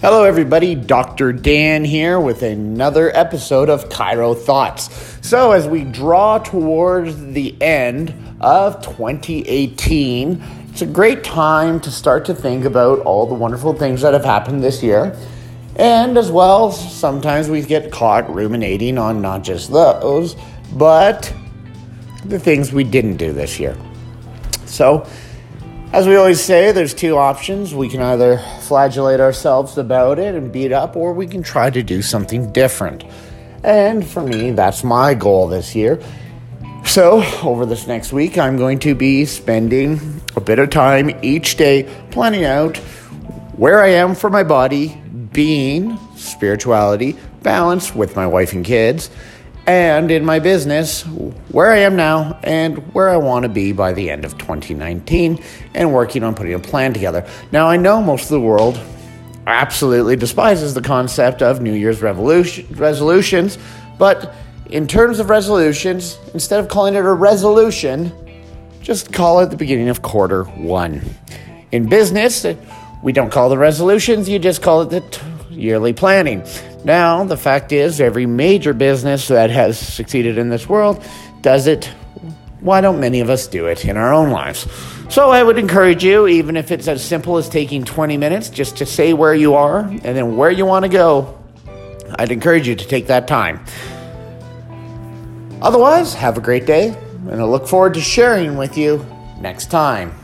Hello, everybody. Dr. Dan here with another episode of Chiro Thoughts. So, as we draw towards the end of 2018, it's a great time to start to think about all the wonderful things that have happened this year. And as well, sometimes we get caught ruminating on not just those, but the things we didn't do this year. So, as we always say, there's two options. We can either flagellate ourselves about it and beat up, or we can try to do something different. And for me, that's my goal this year. So, over this next week, I'm going to be spending a bit of time each day planning out where I am for my body, being, spirituality, balance with my wife and kids, and in my business, where I am now and where I want to be by the end of 2019, and working on putting a plan together. Now, I know most of the world absolutely despises the concept of New Year's resolutions, but in terms of resolutions, instead of calling it a resolution, just call it the beginning of quarter one. In business, we don't call the resolutions, you just call it the t- yearly planning. Now, the fact is, every major business that has succeeded in this world does it. Why don't many of us do it in our own lives? So, I would encourage you, even if it's as simple as taking 20 minutes, just to say where you are and then where you want to go. I'd encourage you to take that time. Otherwise, have a great day, and I look forward to sharing with you next time.